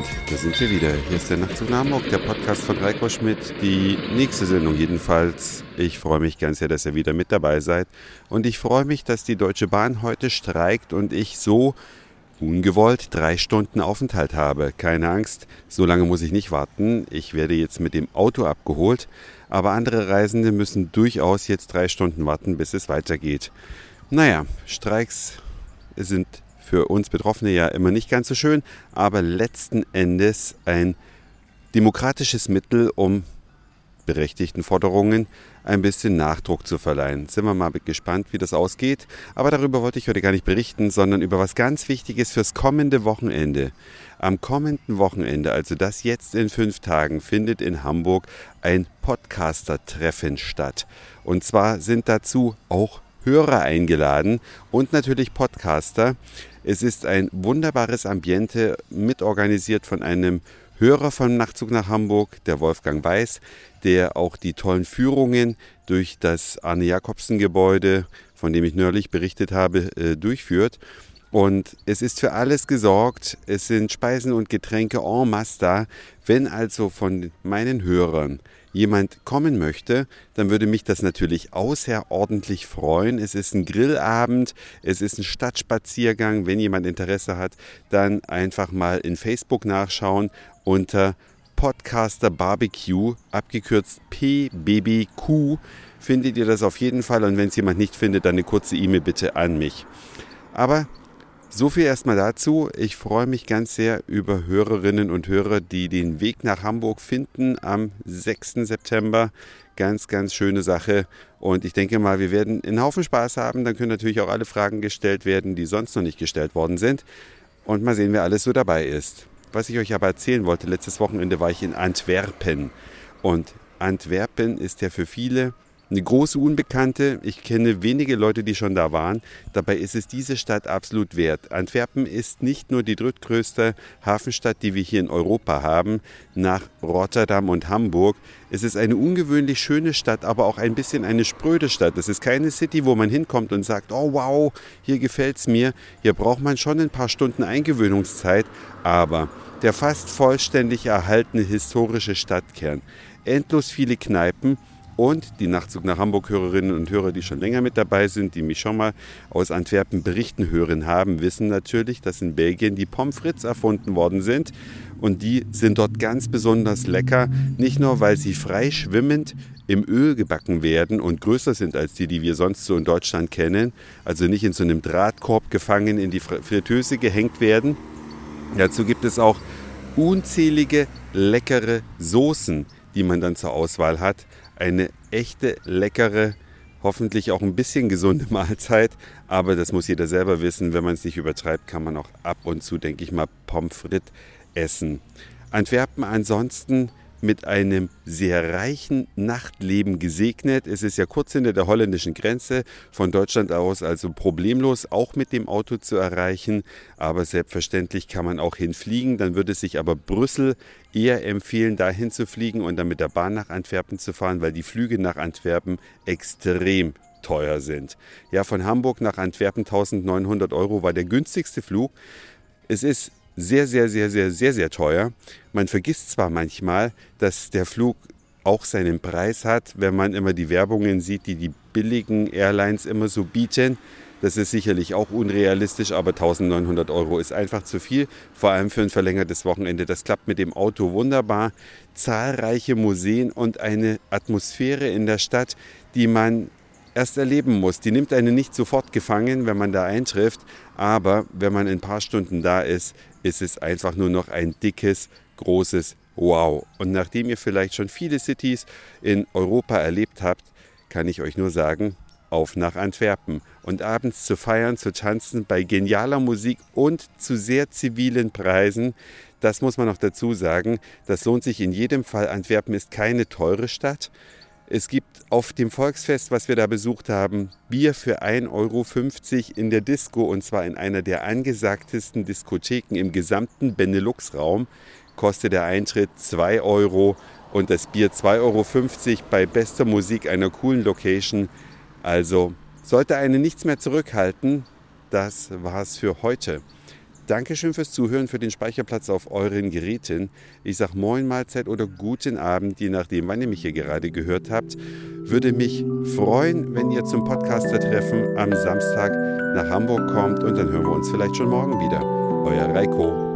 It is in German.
sind wir wieder. Hier ist der Nachtzug nach Hamburg, der Podcast von Reiko Schmidt. Die nächste Sendung jedenfalls. Ich freue mich ganz sehr, dass ihr wieder mit dabei seid. Und ich freue mich, dass die Deutsche Bahn heute streikt und ich so ungewollt drei Stunden Aufenthalt habe. Keine Angst, so lange muss ich nicht warten. Ich werde jetzt mit dem Auto abgeholt. Aber andere Reisende müssen durchaus jetzt drei Stunden warten, bis es weitergeht. Naja, Streiks sind für uns Betroffene ja immer nicht ganz so schön, aber letzten Endes ein demokratisches Mittel, um berechtigten Forderungen ein bisschen Nachdruck zu verleihen. Sind wir mal gespannt, wie das ausgeht. Aber darüber wollte ich heute gar nicht berichten, sondern über was ganz Wichtiges fürs kommende Wochenende. Am kommenden Wochenende, also das jetzt in fünf Tagen, findet in Hamburg ein Podcaster-Treffen statt. Und zwar sind dazu auch Hörer eingeladen und natürlich Podcaster. Es ist ein wunderbares Ambiente, mitorganisiert von einem Hörer von Nachtzug nach Hamburg, der Wolfgang Weiß, der auch die tollen Führungen durch das Arne Jakobsen Gebäude, von dem ich neulich berichtet habe, äh, durchführt. Und es ist für alles gesorgt. Es sind Speisen und Getränke en masse da. Wenn also von meinen Hörern jemand kommen möchte, dann würde mich das natürlich außerordentlich freuen. Es ist ein Grillabend, es ist ein Stadtspaziergang. Wenn jemand Interesse hat, dann einfach mal in Facebook nachschauen unter Podcaster Barbecue, abgekürzt PBBQ, findet ihr das auf jeden Fall. Und wenn es jemand nicht findet, dann eine kurze E-Mail bitte an mich. Aber so viel erstmal dazu. Ich freue mich ganz sehr über Hörerinnen und Hörer, die den Weg nach Hamburg finden am 6. September. Ganz, ganz schöne Sache. Und ich denke mal, wir werden einen Haufen Spaß haben. Dann können natürlich auch alle Fragen gestellt werden, die sonst noch nicht gestellt worden sind. Und mal sehen, wer alles so dabei ist. Was ich euch aber erzählen wollte, letztes Wochenende war ich in Antwerpen. Und Antwerpen ist ja für viele eine große Unbekannte. Ich kenne wenige Leute, die schon da waren. Dabei ist es diese Stadt absolut wert. Antwerpen ist nicht nur die drittgrößte Hafenstadt, die wir hier in Europa haben, nach Rotterdam und Hamburg. Es ist eine ungewöhnlich schöne Stadt, aber auch ein bisschen eine spröde Stadt. Es ist keine City, wo man hinkommt und sagt, oh wow, hier gefällt es mir. Hier braucht man schon ein paar Stunden Eingewöhnungszeit, aber der fast vollständig erhaltene historische Stadtkern, endlos viele Kneipen, und die Nachtzug nach Hamburg-Hörerinnen und Hörer, die schon länger mit dabei sind, die mich schon mal aus Antwerpen berichten hören haben, wissen natürlich, dass in Belgien die Pommes frites erfunden worden sind. Und die sind dort ganz besonders lecker. Nicht nur, weil sie frei schwimmend im Öl gebacken werden und größer sind als die, die wir sonst so in Deutschland kennen. Also nicht in so einem Drahtkorb gefangen in die Fritteuse gehängt werden. Dazu gibt es auch unzählige leckere Soßen, die man dann zur Auswahl hat eine echte, leckere, hoffentlich auch ein bisschen gesunde Mahlzeit. Aber das muss jeder selber wissen. Wenn man es nicht übertreibt, kann man auch ab und zu, denke ich mal, Pommes frites essen. Antwerpen ansonsten mit einem sehr reichen Nachtleben gesegnet. Es ist ja kurz hinter der holländischen Grenze, von Deutschland aus also problemlos auch mit dem Auto zu erreichen. Aber selbstverständlich kann man auch hinfliegen. Dann würde es sich aber Brüssel eher empfehlen, dahin zu fliegen und dann mit der Bahn nach Antwerpen zu fahren, weil die Flüge nach Antwerpen extrem teuer sind. Ja, von Hamburg nach Antwerpen 1900 Euro war der günstigste Flug. Es ist sehr, sehr, sehr, sehr, sehr, sehr teuer. Man vergisst zwar manchmal, dass der Flug auch seinen Preis hat, wenn man immer die Werbungen sieht, die die billigen Airlines immer so bieten. Das ist sicherlich auch unrealistisch, aber 1900 Euro ist einfach zu viel, vor allem für ein verlängertes Wochenende. Das klappt mit dem Auto wunderbar. Zahlreiche Museen und eine Atmosphäre in der Stadt, die man erst erleben muss. Die nimmt einen nicht sofort gefangen, wenn man da eintrifft, aber wenn man ein paar Stunden da ist, ist es einfach nur noch ein dickes, großes Wow. Und nachdem ihr vielleicht schon viele Cities in Europa erlebt habt, kann ich euch nur sagen, auf nach Antwerpen und abends zu feiern, zu tanzen bei genialer Musik und zu sehr zivilen Preisen. Das muss man noch dazu sagen. Das lohnt sich in jedem Fall. Antwerpen ist keine teure Stadt. Es gibt auf dem Volksfest, was wir da besucht haben, Bier für 1,50 Euro in der Disco und zwar in einer der angesagtesten Diskotheken im gesamten Benelux-Raum. Kostet der Eintritt 2 Euro und das Bier 2,50 Euro bei bester Musik einer coolen Location. Also sollte einen nichts mehr zurückhalten. Das war's für heute. Dankeschön fürs Zuhören, für den Speicherplatz auf euren Geräten. Ich sage Moin Mahlzeit oder guten Abend, je nachdem, wann ihr mich hier gerade gehört habt. Würde mich freuen, wenn ihr zum Podcaster-Treffen am Samstag nach Hamburg kommt und dann hören wir uns vielleicht schon morgen wieder. Euer Reiko.